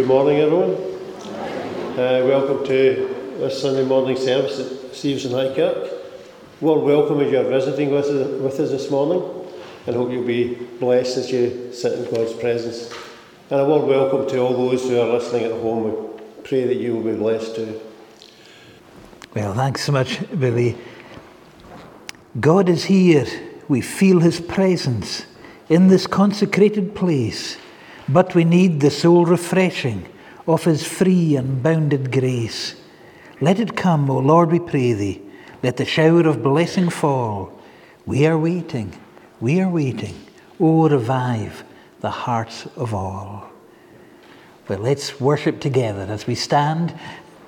Good morning, everyone. Uh, welcome to this Sunday morning service at Stevenston High Kirk. Warm welcome as you're visiting with us, with us this morning, and hope you'll be blessed as you sit in God's presence. And a warm welcome to all those who are listening at home. We pray that you will be blessed too. Well, thanks so much, Billy. God is here. We feel His presence in this consecrated place, but we need the soul refreshing of His free and bounded grace. Let it come, O Lord, we pray Thee. Let the shower of blessing fall. We are waiting, we are waiting. O revive the hearts of all. Well, let's worship together as we stand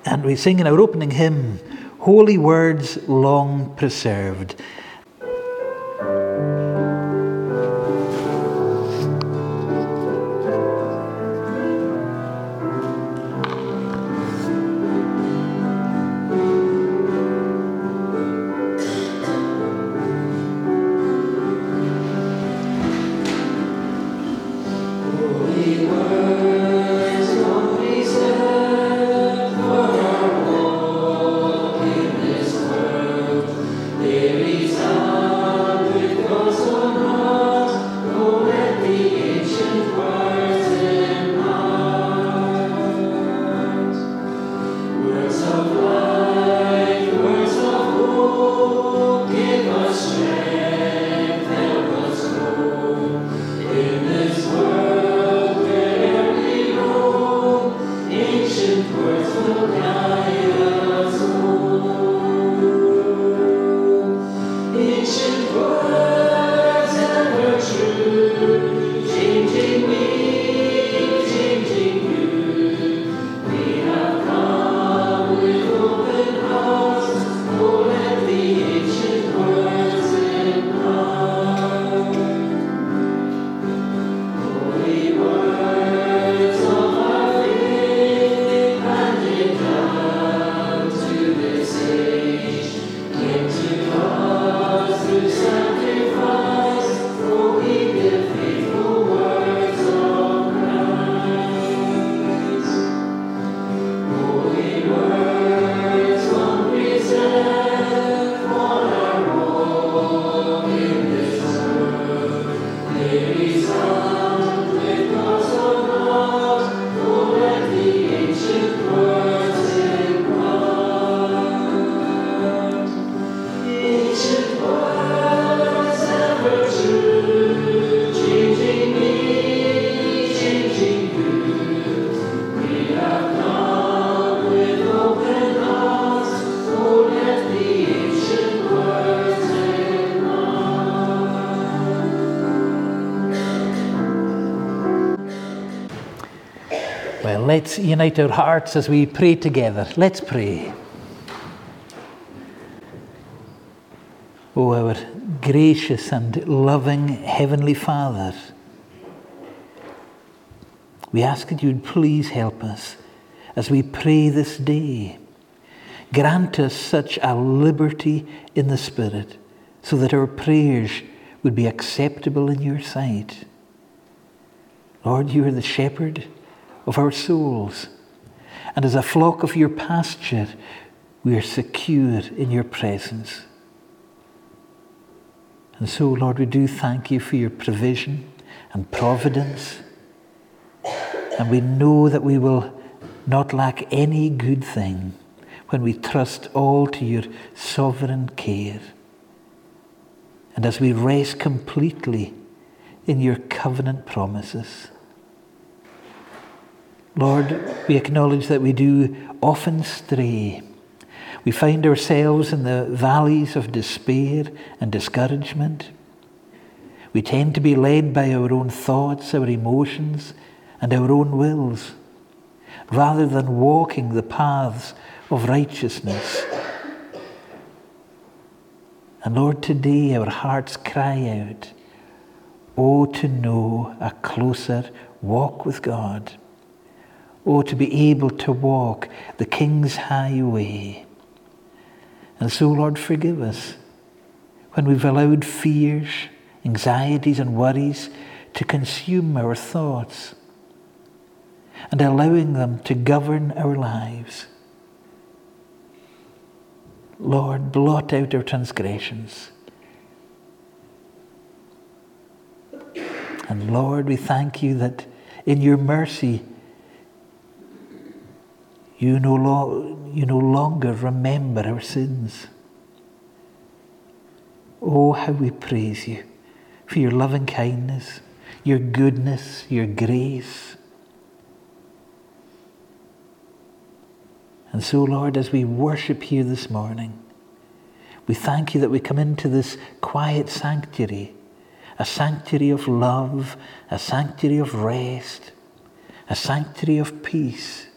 and we sing in our opening hymn, Holy Words Long Preserved. Let's unite our hearts as we pray together. Let's pray. O our gracious and loving Heavenly Father, we ask that you'd please help us as we pray this day. Grant us such a liberty in the Spirit so that our prayers would be acceptable in your sight. Lord, you are the shepherd of our souls. And as a flock of your pasture, we are secure in your presence. And so, Lord, we do thank you for your provision and providence. And we know that we will not lack any good thing when we trust all to your sovereign care. And as we rest completely in your covenant promises. Lord, we acknowledge that we do often stray. We find ourselves in the valleys of despair and discouragement. We tend to be led by our own thoughts, our emotions, and our own wills, rather than walking the paths of righteousness. And Lord, today our hearts cry out, Oh, to know a closer walk with God. Oh, to be able to walk the King's highway. And so, Lord, forgive us when we've allowed fears, anxieties, and worries to consume our thoughts. and allowing them to govern our lives. Lord, blot out our transgressions. And Lord, we thank you that in your mercy, you no, lo- you no longer remember our sins. Oh, how we praise you for your loving kindness, your goodness, your grace. And so, Lord, as we worship here this morning, we thank you that we come into this quiet sanctuary, a sanctuary of love, a sanctuary of rest, a sanctuary of peace.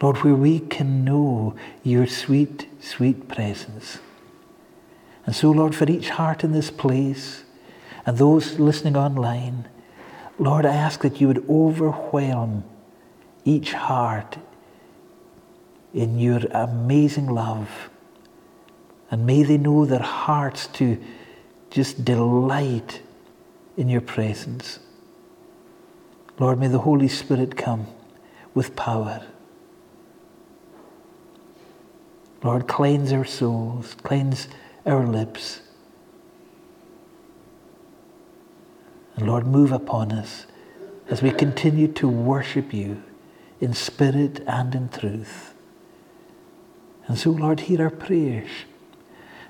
Lord, where we can know your sweet, sweet presence. And so, Lord, for each heart in this place and those listening online, Lord, I ask that you would overwhelm each heart in your amazing love. And may they know their hearts to just delight in your presence. Lord, may the Holy Spirit come with power. Lord, cleanse our souls, cleanse our lips. And Lord, move upon us as we continue to worship you in spirit and in truth. And so, Lord, hear our prayers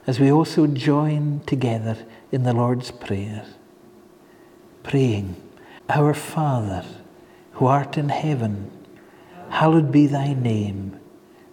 as we also join together in the Lord's Prayer, praying, Our Father, who art in heaven, hallowed be thy name.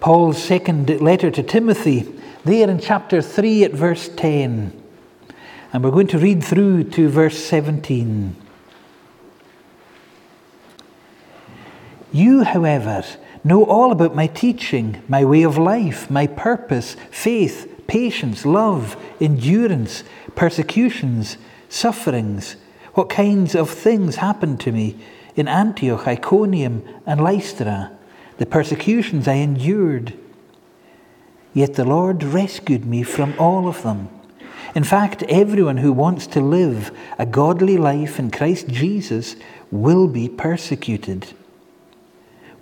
Paul's second letter to Timothy, there in chapter 3 at verse 10. And we're going to read through to verse 17. You, however, know all about my teaching, my way of life, my purpose, faith, patience, love, endurance, persecutions, sufferings, what kinds of things happened to me in Antioch, Iconium, and Lystra, the persecutions I endured. Yet the Lord rescued me from all of them. In fact, everyone who wants to live a godly life in Christ Jesus will be persecuted.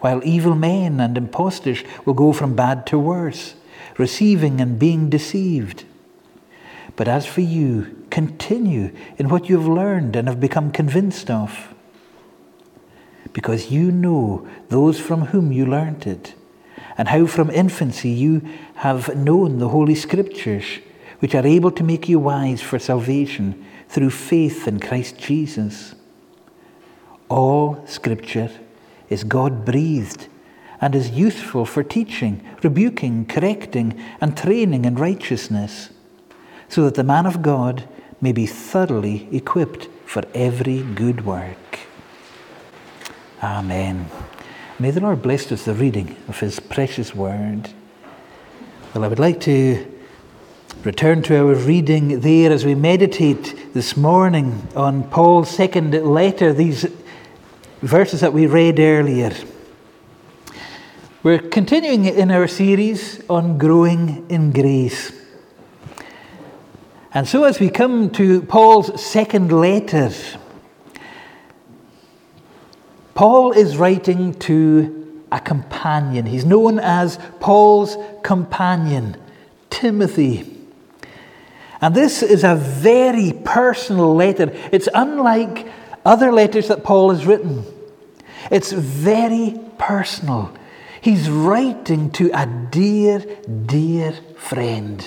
While evil men and impostors will go from bad to worse, receiving and being deceived. But as for you, continue in what you have learned and have become convinced of. Because you know those from whom you learnt it, and how from infancy you have known the Holy Scriptures which are able to make you wise for salvation through faith in Christ Jesus. All Scripture is God breathed and is useful for teaching, rebuking, correcting, and training in righteousness, so that the man of God may be thoroughly equipped for every good work. Amen. May the Lord bless us the reading of His precious word. Well, I would like to return to our reading there as we meditate this morning on Paul's second letter, these verses that we read earlier. We're continuing in our series on growing in grace. And so, as we come to Paul's second letter, Paul is writing to a companion. He's known as Paul's companion, Timothy. And this is a very personal letter. It's unlike other letters that Paul has written. It's very personal. He's writing to a dear, dear friend.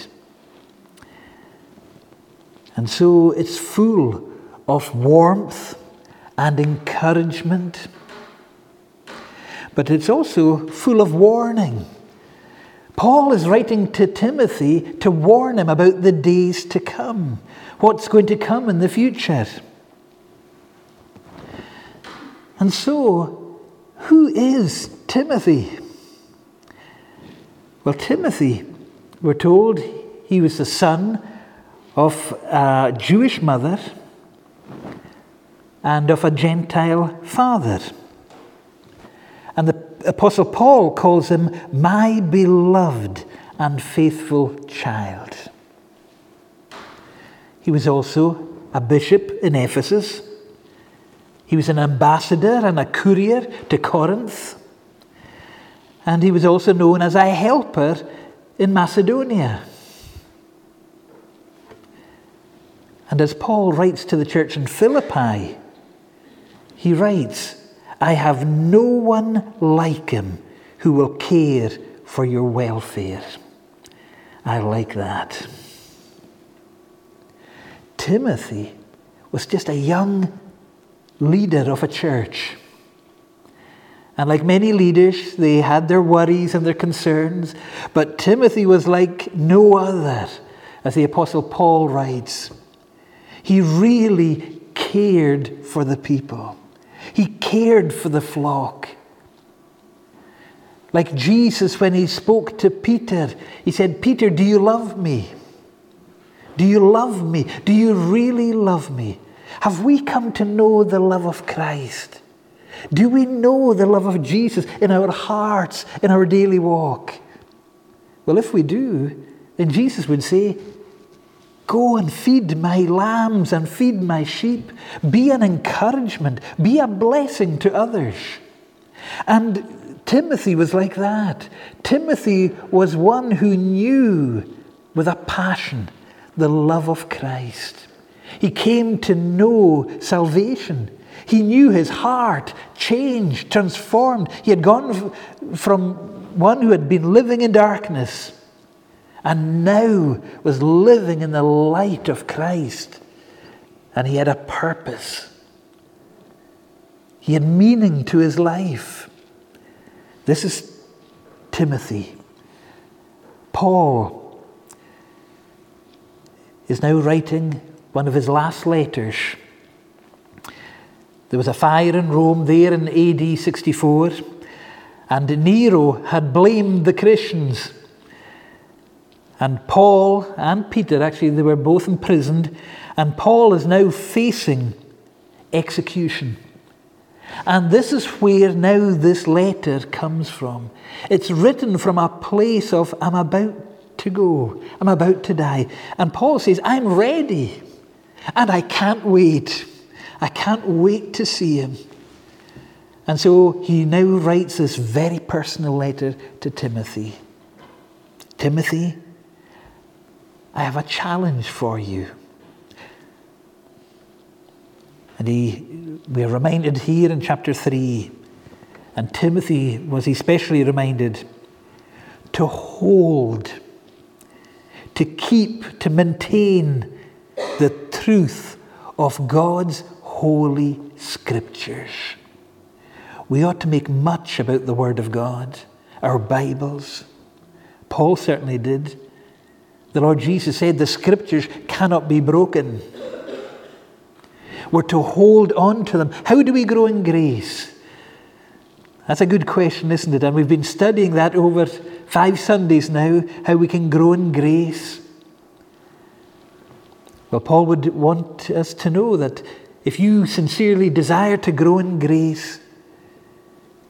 And so it's full of warmth and encouragement, but it's also full of warning. Paul is writing to Timothy to warn him about the days to come, what's going to come in the future. And so, who is Timothy. Well, Timothy, we're told he was the son of a Jewish mother and of a Gentile father. And the Apostle Paul calls him my beloved and faithful child. He was also a bishop in Ephesus. He was an ambassador and a courier to Corinth. And he was also known as a helper in Macedonia. And as Paul writes to the church in Philippi, he writes, I have no one like him who will care for your welfare. I like that. Timothy was just a young leader of a church. And like many leaders, they had their worries and their concerns. But Timothy was like no other, as the Apostle Paul writes. He really cared for the people. He cared for the flock. Like Jesus, when he spoke to Peter, he said, Peter, do you love me? Do you love me? Do you really love me? Have we come to know the love of Christ? Do we know the love of Jesus in our hearts, in our daily walk? Well, if we do, then Jesus would say, Go and feed my lambs and feed my sheep. Be an encouragement. Be a blessing to others. And Timothy was like that. Timothy was one who knew with a passion the love of Christ. He came to know salvation. He knew his heart changed, transformed. He had gone from one who had been living in darkness and now was living in the light of Christ. And he had a purpose, he had meaning to his life. This is Timothy. Paul is now writing one of his last letters. There was a fire in Rome there in AD 64, and Nero had blamed the Christians and Paul and Peter, actually, they were both imprisoned. And Paul is now facing execution. And this is where now this letter comes from. It's written from a place of, I'm about to go, I'm about to die. And Paul says, I'm ready. And I can't wait. I can't wait to see him. And so he now writes this very personal letter to Timothy Timothy, I have a challenge for you. And he, we're reminded here in chapter 3, and Timothy was especially reminded to hold, to keep, to maintain the truth of God's holy scriptures. We ought to make much about the Word of God, our Bibles. Paul certainly did. The Lord Jesus said the scriptures cannot be broken. We're to hold on to them. How do we grow in grace? That's a good question, isn't it? And we've been studying that over five Sundays now, how we can grow in grace. Well, Paul would want us to know that if you sincerely desire to grow in grace,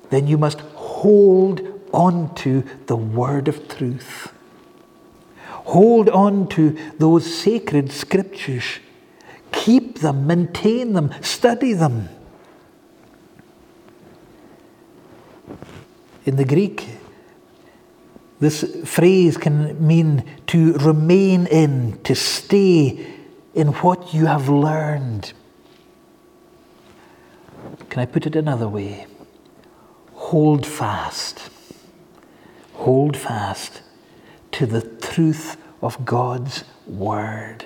then you must hold on to the word of truth. Hold on to those sacred scriptures. Keep them, maintain them, study them. In the Greek, this phrase can mean to remain in, to stay in what you have learned. Can I put it another way? Hold fast. Hold fast to the truth of God's Word.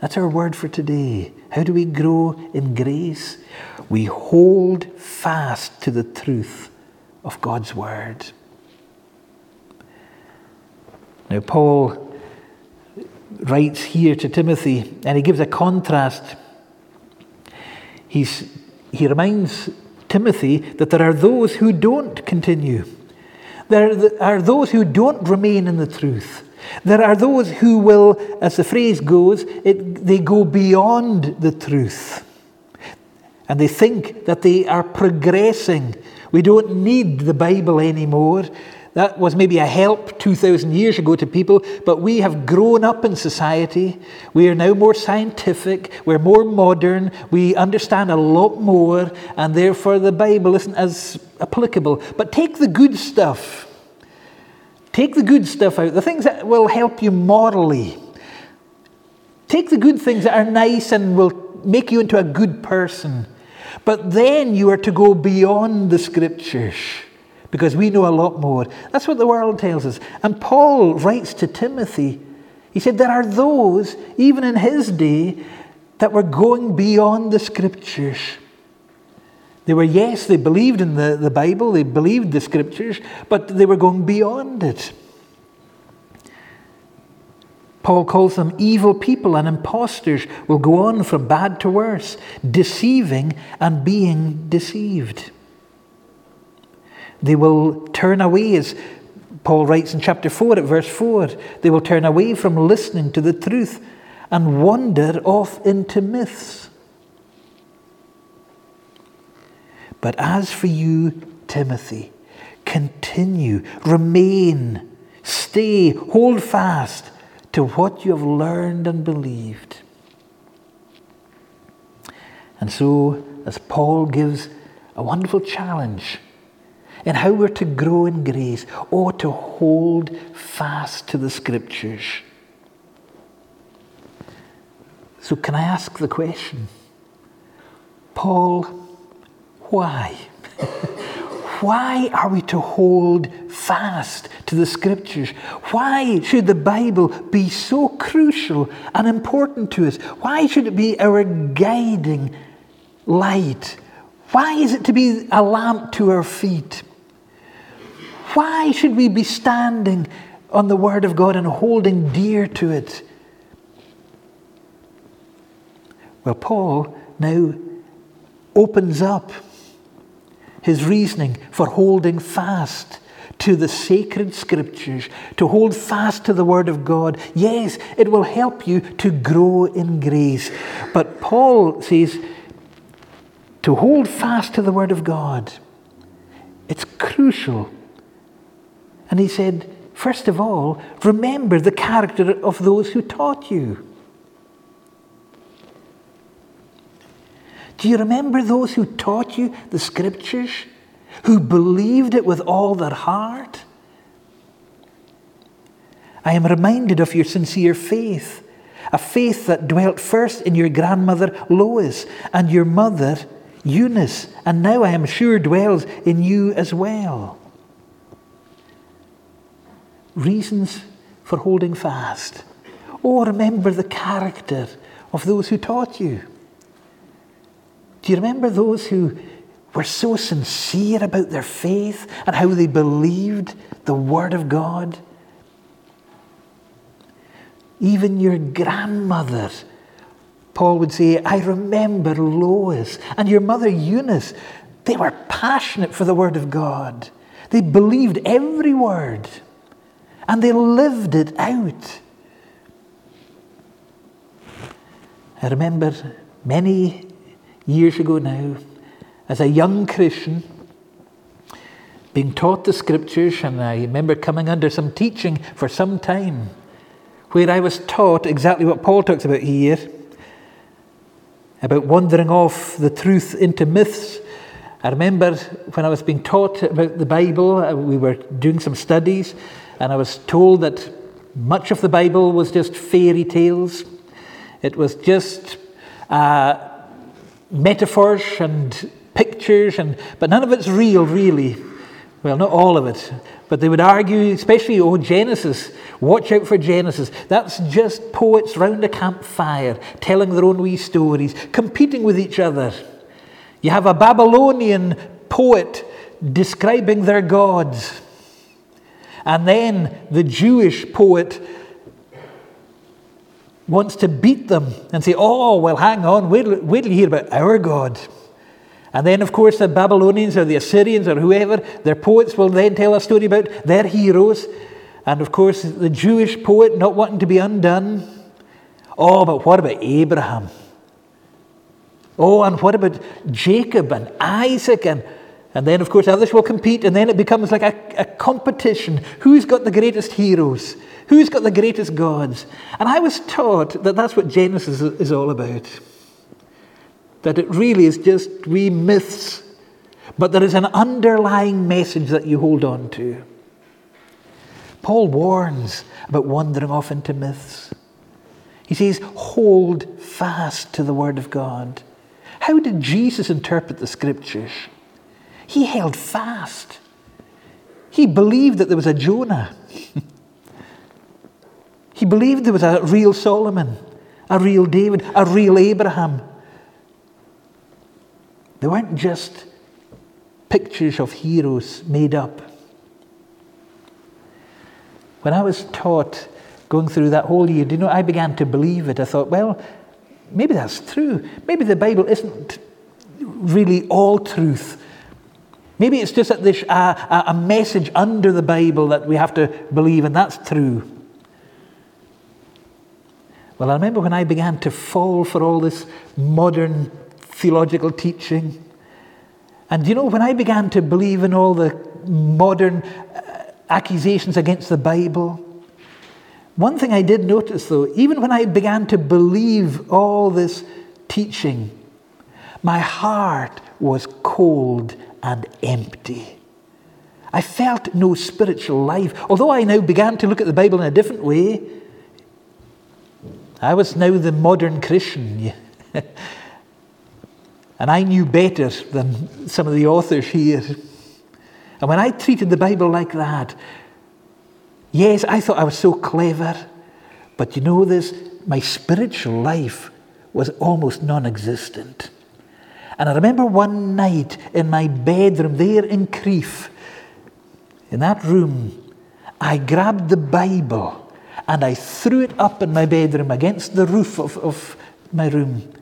That's our word for today. How do we grow in grace? We hold fast to the truth of God's Word. Now, Paul writes here to Timothy, and he gives a contrast. He's, he reminds Timothy that there are those who don't continue. There are those who don't remain in the truth. There are those who will, as the phrase goes, it, they go beyond the truth. And they think that they are progressing. We don't need the Bible anymore. That was maybe a help 2,000 years ago to people, but we have grown up in society. We are now more scientific, we're more modern, we understand a lot more, and therefore the Bible isn't as applicable. But take the good stuff. Take the good stuff out, the things that will help you morally. Take the good things that are nice and will make you into a good person. But then you are to go beyond the scriptures because we know a lot more. That's what the world tells us. And Paul writes to Timothy, he said, There are those, even in his day, that were going beyond the scriptures. They were, yes, they believed in the, the Bible, they believed the scriptures, but they were going beyond it. Paul calls them evil people and impostors will go on from bad to worse, deceiving and being deceived. They will turn away, as Paul writes in chapter 4 at verse 4, they will turn away from listening to the truth and wander off into myths. But as for you, Timothy, continue, remain, stay, hold fast to what you have learned and believed. And so, as Paul gives a wonderful challenge in how we're to grow in grace or to hold fast to the scriptures. So, can I ask the question, Paul, why? Why are we to hold fast to the scriptures? Why should the Bible be so crucial and important to us? Why should it be our guiding light? Why is it to be a lamp to our feet? Why should we be standing on the Word of God and holding dear to it? Well, Paul now opens up his reasoning for holding fast to the sacred scriptures, to hold fast to the Word of God. Yes, it will help you to grow in grace. But Paul says to hold fast to the Word of God, it's crucial and he said, First of all, remember the character of those who taught you. Do you remember those who taught you the scriptures? Who believed it with all their heart? I am reminded of your sincere faith, a faith that dwelt first in your grandmother Lois and your mother Eunice, and now I am sure dwells in you as well reasons for holding fast. Oh, remember the character of those who taught you. Do you remember those who were so sincere about their faith and how they believed the Word of God? Even your grandmother, Paul would say, I remember Lois and your mother Eunice. They were passionate for the Word of God. They believed every word and they lived it out. I remember many years ago now, as a young Christian, being taught the scriptures, and I remember coming under some teaching for some time where I was taught exactly what Paul talks about here about wandering off the truth into myths. I remember when I was being taught about the Bible, uh, we were doing some studies, and I was told that much of the Bible was just fairy tales. It was just uh, metaphors and pictures, and, but none of it's real, really. Well, not all of it. But they would argue, especially, oh, Genesis, watch out for Genesis. That's just poets round a campfire telling their own wee stories, competing with each other. You have a Babylonian poet describing their gods. And then the Jewish poet wants to beat them and say, Oh, well, hang on, wait, wait till you hear about our God. And then, of course, the Babylonians or the Assyrians or whoever, their poets will then tell a story about their heroes. And of course, the Jewish poet not wanting to be undone. Oh, but what about Abraham? Oh, and what about Jacob and Isaac? And, and then, of course, others will compete, and then it becomes like a, a competition. Who's got the greatest heroes? Who's got the greatest gods? And I was taught that that's what Genesis is all about. That it really is just we myths, but there is an underlying message that you hold on to. Paul warns about wandering off into myths. He says, hold fast to the Word of God. How did Jesus interpret the Scriptures? He held fast. He believed that there was a Jonah. he believed there was a real Solomon, a real David, a real Abraham. They weren't just pictures of heroes made up. When I was taught going through that whole year, do you know, I began to believe it. I thought, well, maybe that's true. Maybe the Bible isn't really all truth. Maybe it's just that there's a, a message under the Bible that we have to believe, and that's true. Well, I remember when I began to fall for all this modern theological teaching. And you know, when I began to believe in all the modern uh, accusations against the Bible, one thing I did notice though, even when I began to believe all this teaching, my heart was cold and empty. I felt no spiritual life. Although I now began to look at the Bible in a different way, I was now the modern Christian. and I knew better than some of the authors here. And when I treated the Bible like that, Yes, I thought I was so clever, but you know this? My spiritual life was almost non existent. And I remember one night in my bedroom there in Crieff, in that room, I grabbed the Bible and I threw it up in my bedroom against the roof of, of my room.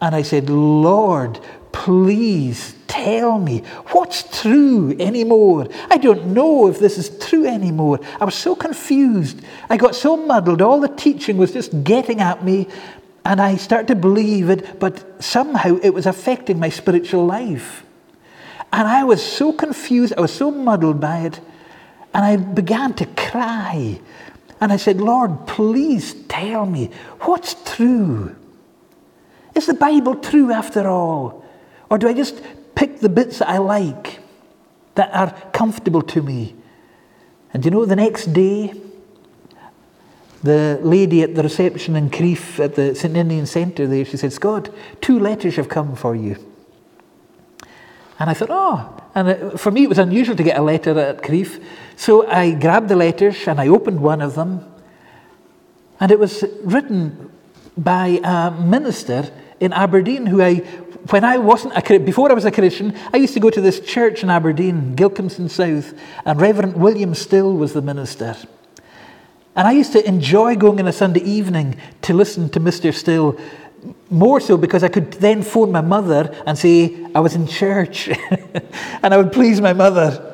And I said, Lord, please tell me what's true anymore. I don't know if this is true anymore. I was so confused. I got so muddled. All the teaching was just getting at me, and I started to believe it, but somehow it was affecting my spiritual life. And I was so confused. I was so muddled by it. And I began to cry. And I said, Lord, please tell me what's true. Is the Bible true after all? Or do I just pick the bits that I like, that are comfortable to me. And you know, the next day, the lady at the reception in Crieff at the St. Ninian's Centre there, she said, Scott, two letters have come for you. And I thought, oh, and it, for me it was unusual to get a letter at Crieff. So I grabbed the letters and I opened one of them. And it was written by a minister in Aberdeen who I when I wasn't a before I was a Christian, I used to go to this church in Aberdeen, Gilcomston South, and Reverend William Still was the minister. And I used to enjoy going on a Sunday evening to listen to Mr. Still, more so because I could then phone my mother and say I was in church, and I would please my mother.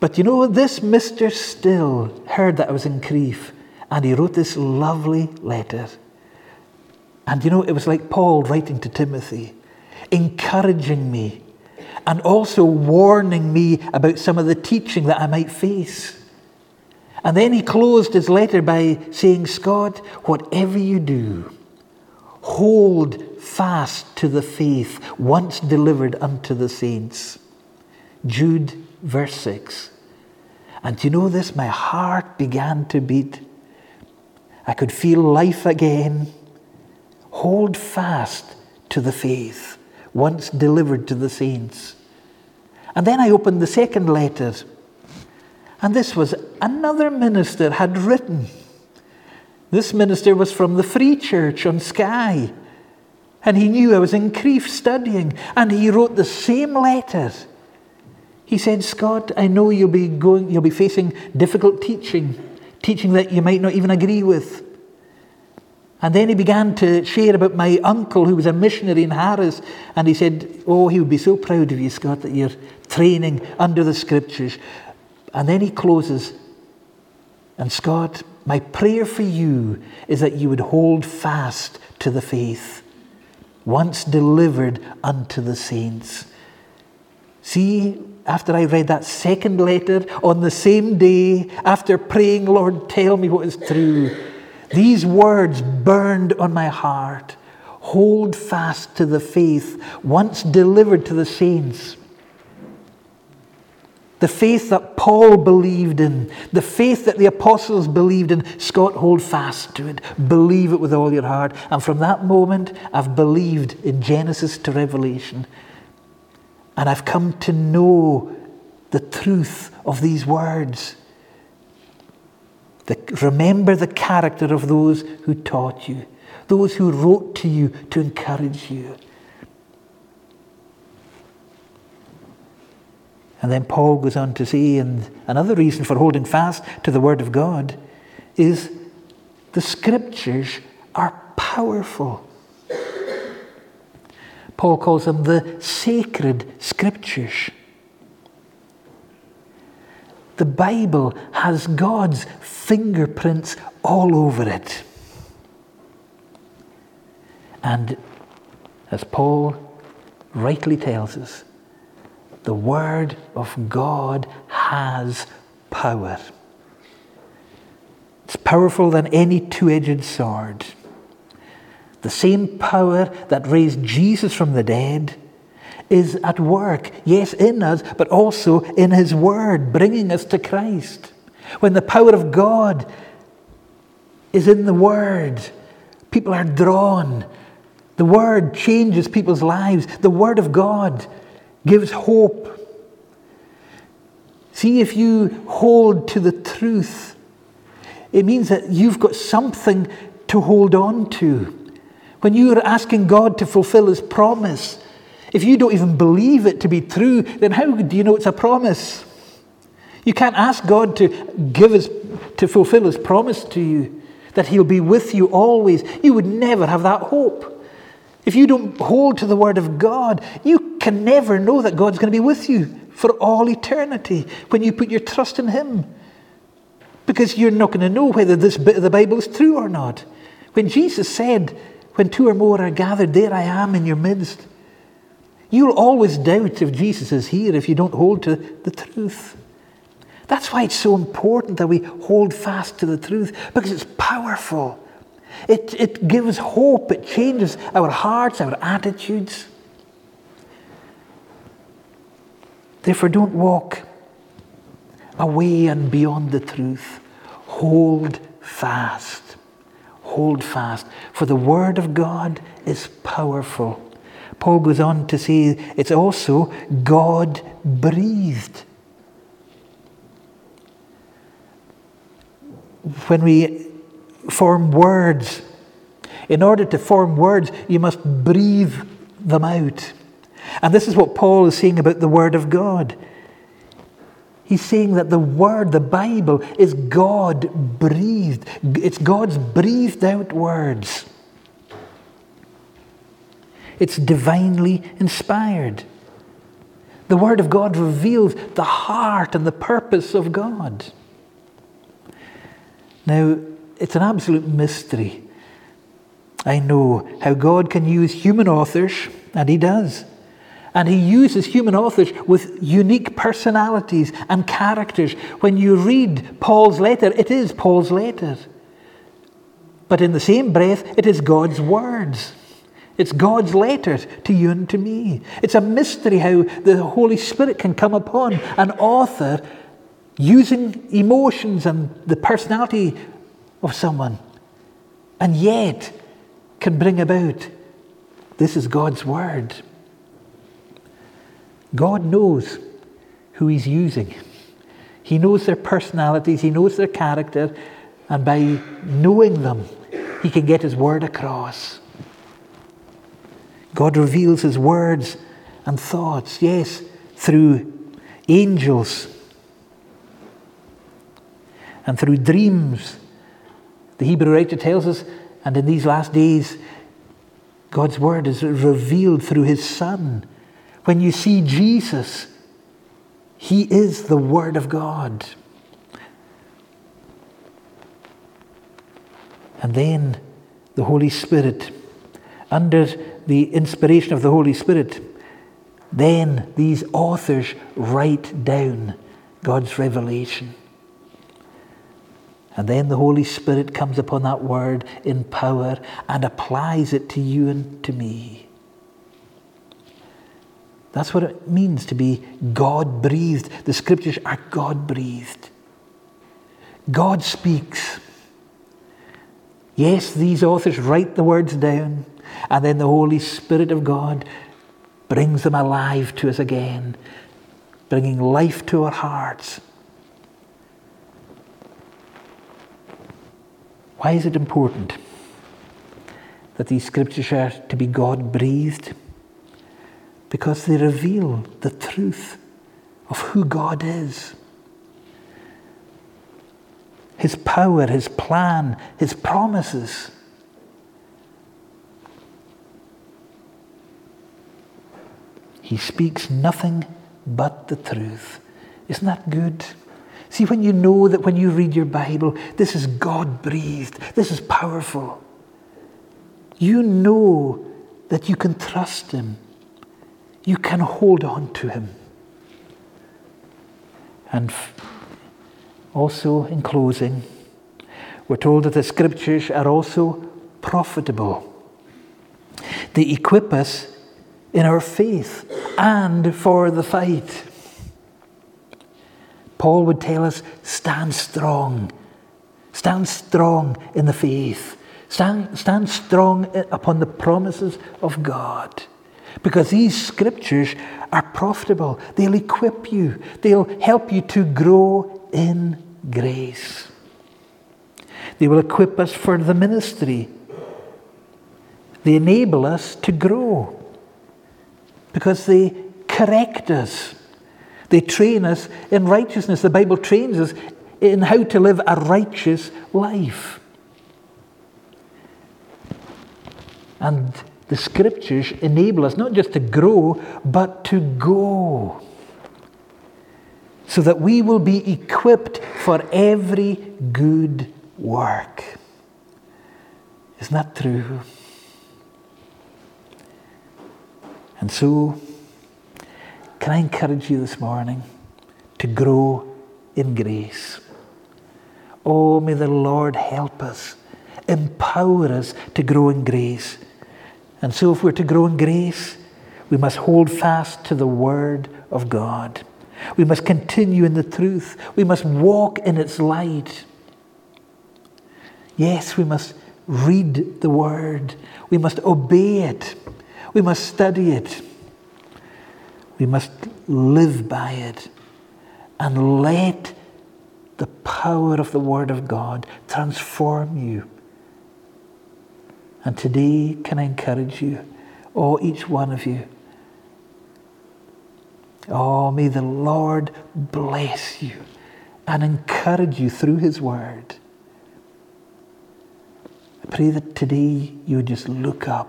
But you know, this Mr. Still heard that I was in Crieff, and he wrote this lovely letter. And you know, it was like Paul writing to Timothy, encouraging me and also warning me about some of the teaching that I might face. And then he closed his letter by saying, Scott, whatever you do, hold fast to the faith once delivered unto the saints. Jude, verse 6. And you know this? My heart began to beat. I could feel life again. Hold fast to the faith once delivered to the saints. And then I opened the second letter, and this was another minister had written. This minister was from the Free Church on Skye, and he knew I was in Crieff studying, and he wrote the same letter. He said, Scott, I know you'll be going, you'll be facing difficult teaching, teaching that you might not even agree with. And then he began to share about my uncle who was a missionary in Harris. And he said, Oh, he would be so proud of you, Scott, that you're training under the scriptures. And then he closes. And Scott, my prayer for you is that you would hold fast to the faith, once delivered unto the saints. See, after I read that second letter on the same day, after praying, Lord, tell me what is true, these words burned on my heart. Hold fast to the faith once delivered to the saints. The faith that Paul believed in, the faith that the apostles believed in, Scott, hold fast to it. Believe it with all your heart. And from that moment, I've believed in Genesis to Revelation. And I've come to know the truth of these words. The, remember the character of those who taught you, those who wrote to you to encourage you. And then Paul goes on to say, and another reason for holding fast to the Word of God is the Scriptures are powerful. Paul calls them the sacred Scriptures. The Bible has God's fingerprints all over it. And as Paul rightly tells us, the Word of God has power. It's powerful than any two edged sword. The same power that raised Jesus from the dead is at work, yes, in us, but also in His Word, bringing us to Christ. When the power of God is in the Word, people are drawn. The Word changes people's lives. The Word of God gives hope. See, if you hold to the truth, it means that you've got something to hold on to. When you're asking God to fulfill His promise, if you don't even believe it to be true, then how do you know it's a promise? You can't ask God to give us to fulfill His promise to you, that He'll be with you always. You would never have that hope. If you don't hold to the Word of God, you can never know that God's going to be with you for all eternity when you put your trust in Him. Because you're not going to know whether this bit of the Bible is true or not. When Jesus said, When two or more are gathered, there I am in your midst, you'll always doubt if Jesus is here if you don't hold to the truth. That's why it's so important that we hold fast to the truth, because it's powerful. It, it gives hope, it changes our hearts, our attitudes. Therefore, don't walk away and beyond the truth. Hold fast. Hold fast. For the Word of God is powerful. Paul goes on to say it's also God breathed. When we form words. In order to form words, you must breathe them out. And this is what Paul is saying about the Word of God. He's saying that the Word, the Bible, is God breathed. It's God's breathed out words. It's divinely inspired. The Word of God reveals the heart and the purpose of God. Now, it's an absolute mystery. I know how God can use human authors, and He does. And He uses human authors with unique personalities and characters. When you read Paul's letter, it is Paul's letter. But in the same breath, it is God's words. It's God's letters to you and to me. It's a mystery how the Holy Spirit can come upon an author using emotions and the personality of someone, and yet can bring about this is God's word. God knows who He's using. He knows their personalities, He knows their character, and by knowing them, He can get His word across. God reveals His words and thoughts, yes, through angels and through dreams the Hebrew writer tells us And in these last days, God's word is revealed through his Son. When you see Jesus, he is the Word of God. And then the Holy Spirit, under the inspiration of the Holy Spirit, then these authors write down God's revelation. And then the Holy Spirit comes upon that word in power and applies it to you and to me. That's what it means to be God breathed. The scriptures are God breathed. God speaks. Yes, these authors write the words down, and then the Holy Spirit of God brings them alive to us again, bringing life to our hearts. Why is it important that these scriptures are to be God breathed? Because they reveal the truth of who God is. His power, His plan, His promises. He speaks nothing but the truth. Isn't that good? See, when you know that when you read your Bible, this is God breathed, this is powerful, you know that you can trust Him you can hold on to Him. And also, in closing, we're told that the scriptures are also profitable. They equip us in our faith and for the fight. Paul would tell us stand strong. Stand strong in the faith. Stand, stand strong eh, upon the promises of God. Because these scriptures are profitable. They'll equip you, they'll help you to grow in grace. They will equip us for the ministry. They enable us to grow because they correct us. They train us in righteousness. The Bible trains us in how to live a righteous life. And the scriptures enable us not just to grow, but to go. So that we will be equipped for every good work. Isn't that true? And so, can I encourage you this morning to grow in grace? Oh, may the Lord help us, empower us to grow in grace and so, if we're to grow in grace, we must hold fast to the Word of God. We must continue in the truth. We must walk in its light. Yes, we must read the Word. We must obey it. We must study it. We must live by it. And let the power of the Word of God transform you and today, can I encourage you, oh, each one of you? Oh, may the Lord bless you and encourage you through His Word. I pray that today you would just look up,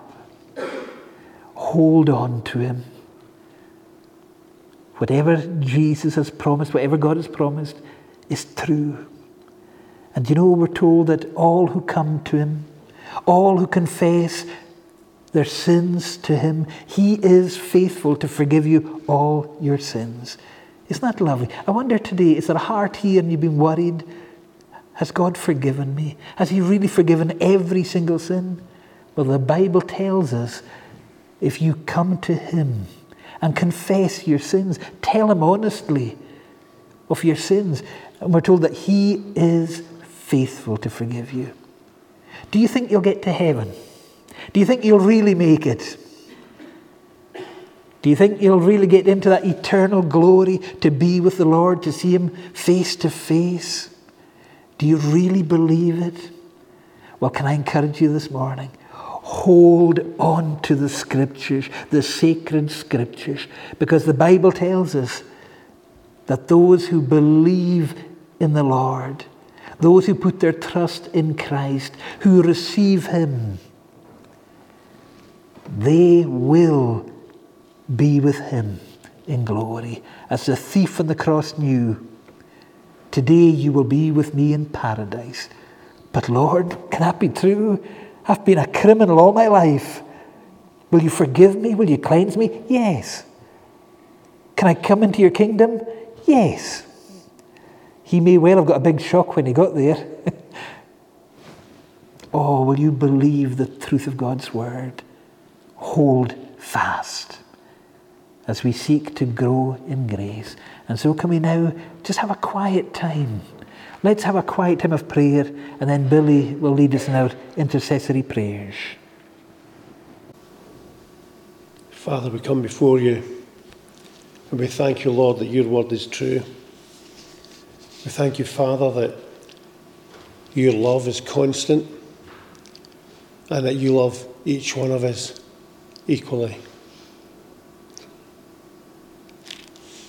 hold on to Him. Whatever Jesus has promised, whatever God has promised, is true. And you know, we're told that all who come to Him, all who confess their sins to Him, He is faithful to forgive you all your sins. Isn't that lovely? I wonder today, is there a heart here and you've been worried? Has God forgiven me? Has He really forgiven every single sin? Well, the Bible tells us if you come to Him and confess your sins, tell Him honestly of your sins, and we're told that He is faithful to forgive you. Do you think you'll get to heaven? Do you think you'll really make it? Do you think you'll really get into that eternal glory to be with the Lord, to see Him face to face? Do you really believe it? Well, can I encourage you this morning? Hold on to the scriptures, the sacred scriptures, because the Bible tells us that those who believe in the Lord, those who put their trust in Christ, who receive Him, they will be with Him in glory. As the thief on the cross knew, today you will be with me in paradise. But Lord, can that be true? I've been a criminal all my life. Will you forgive me? Will you cleanse me? Yes. Can I come into your kingdom? Yes. He may well have got a big shock when he got there. oh, will you believe the truth of God's word? Hold fast as we seek to grow in grace. And so, can we now just have a quiet time? Let's have a quiet time of prayer, and then Billy will lead us in our intercessory prayers. Father, we come before you and we thank you, Lord, that your word is true. We thank you, Father, that your love is constant and that you love each one of us equally.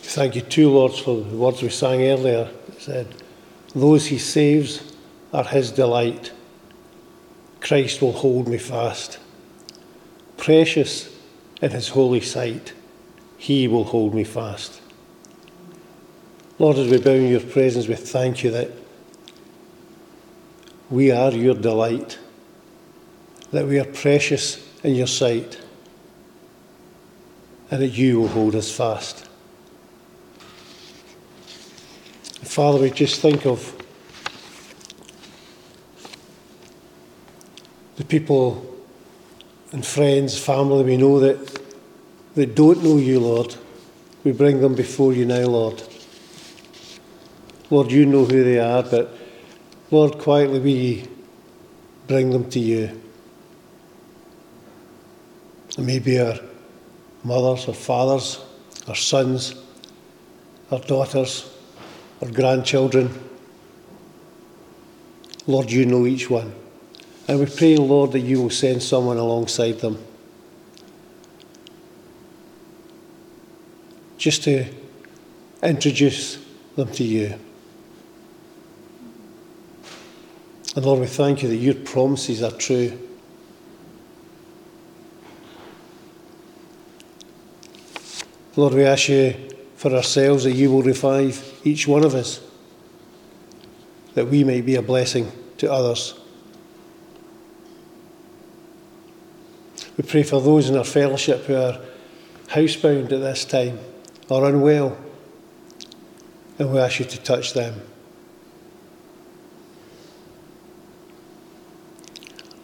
Thank you too, Lord, for the words we sang earlier. It said, Those he saves are his delight. Christ will hold me fast. Precious in his holy sight, he will hold me fast. Lord, as we bow in your presence, we thank you that we are your delight, that we are precious in your sight, and that you will hold us fast. Father, we just think of the people and friends, family we know that, that don't know you, Lord. We bring them before you now, Lord. Lord, you know who they are, but Lord, quietly we bring them to you. Maybe our mothers, our fathers, our sons, our daughters, our grandchildren. Lord, you know each one. And we pray, Lord, that you will send someone alongside them. Just to introduce them to you. And Lord, we thank you that your promises are true. Lord, we ask you for ourselves that you will revive each one of us, that we may be a blessing to others. We pray for those in our fellowship who are housebound at this time or unwell, and we ask you to touch them.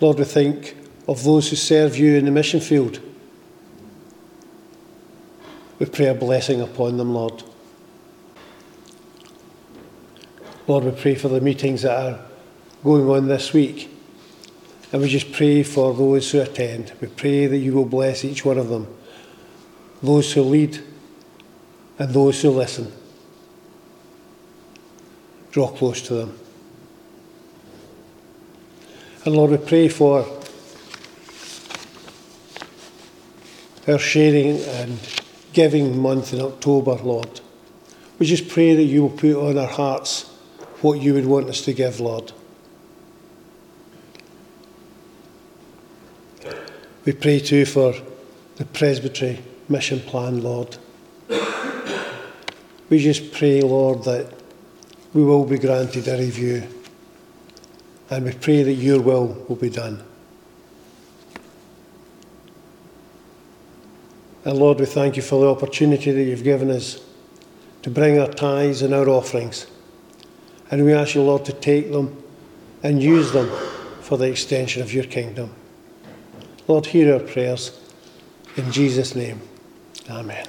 Lord, we think of those who serve you in the mission field. We pray a blessing upon them, Lord. Lord, we pray for the meetings that are going on this week. And we just pray for those who attend. We pray that you will bless each one of them, those who lead and those who listen. Draw close to them. And Lord, we pray for our sharing and giving month in October, Lord. We just pray that you will put on our hearts what you would want us to give, Lord. We pray too for the presbytery mission plan, Lord. We just pray, Lord, that we will be granted a review. And we pray that your will will be done. And Lord, we thank you for the opportunity that you've given us to bring our tithes and our offerings. And we ask you, Lord, to take them and use them for the extension of your kingdom. Lord, hear our prayers. In Jesus' name, Amen.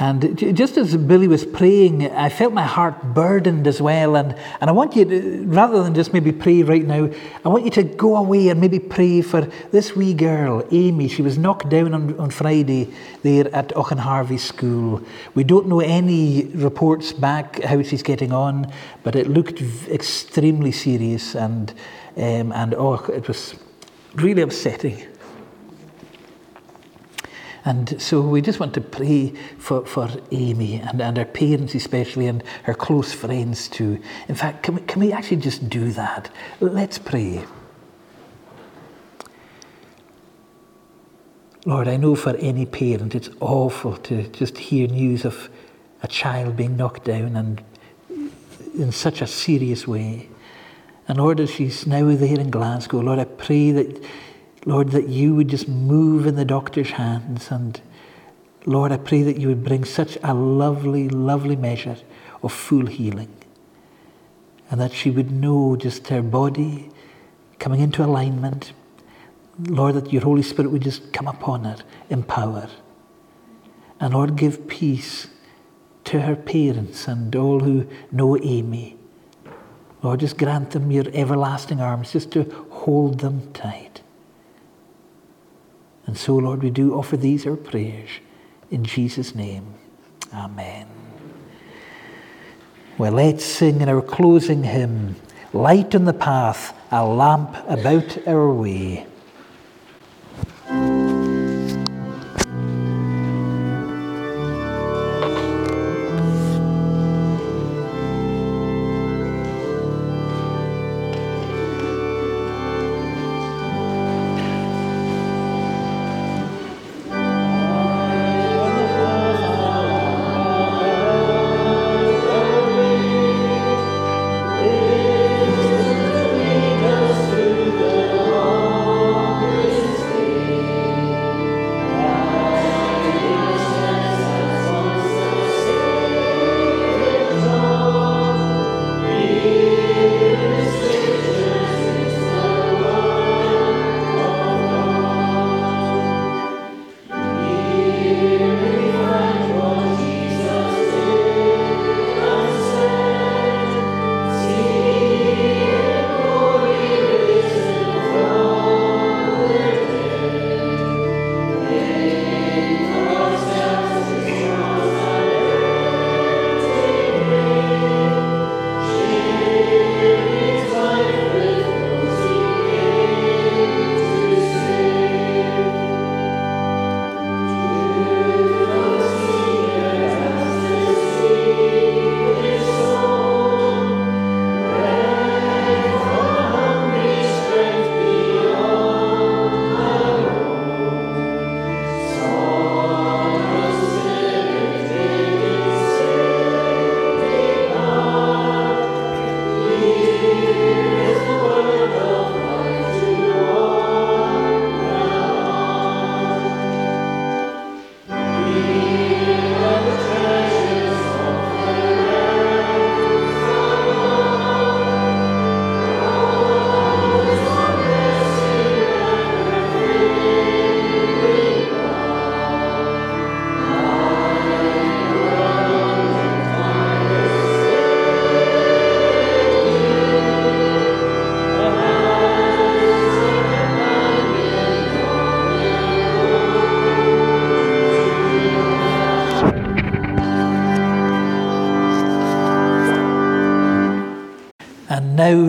And just as Billy was praying, I felt my heart burdened as well. And, and I want you to, rather than just maybe pray right now, I want you to go away and maybe pray for this wee girl, Amy. She was knocked down on, on Friday there at Auchenharvie School. We don't know any reports back how she's getting on, but it looked extremely serious. And, um, and oh, it was really upsetting. And so we just want to pray for, for Amy and, and her parents, especially, and her close friends too. In fact, can we, can we actually just do that? Let's pray. Lord, I know for any parent it's awful to just hear news of a child being knocked down and in such a serious way. And Lord, as she's now there in Glasgow, Lord, I pray that Lord, that you would just move in the doctor's hands. And Lord, I pray that you would bring such a lovely, lovely measure of full healing. And that she would know just her body coming into alignment. Lord, that your Holy Spirit would just come upon her, empower. And Lord, give peace to her parents and all who know Amy. Lord, just grant them your everlasting arms, just to hold them tight. And so, Lord, we do offer these our prayers in Jesus' name. Amen. Well, let's sing in our closing hymn, Light on the Path, a lamp about our way.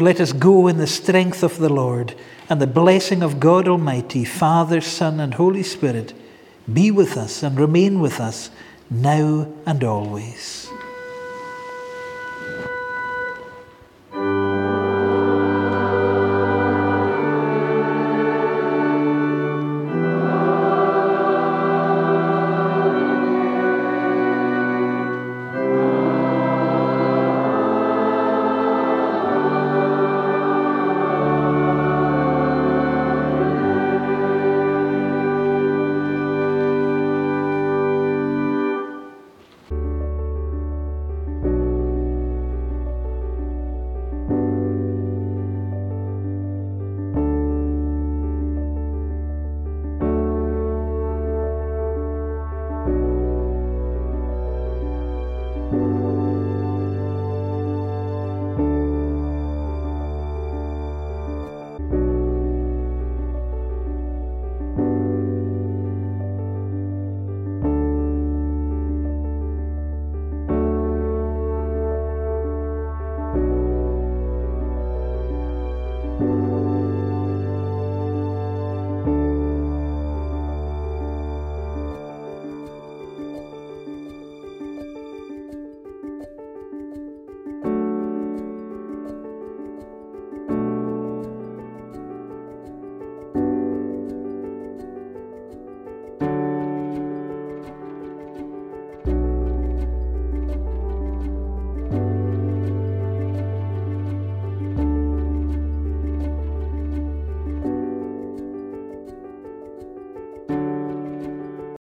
Let us go in the strength of the Lord, and the blessing of God Almighty, Father, Son, and Holy Spirit be with us and remain with us now and always.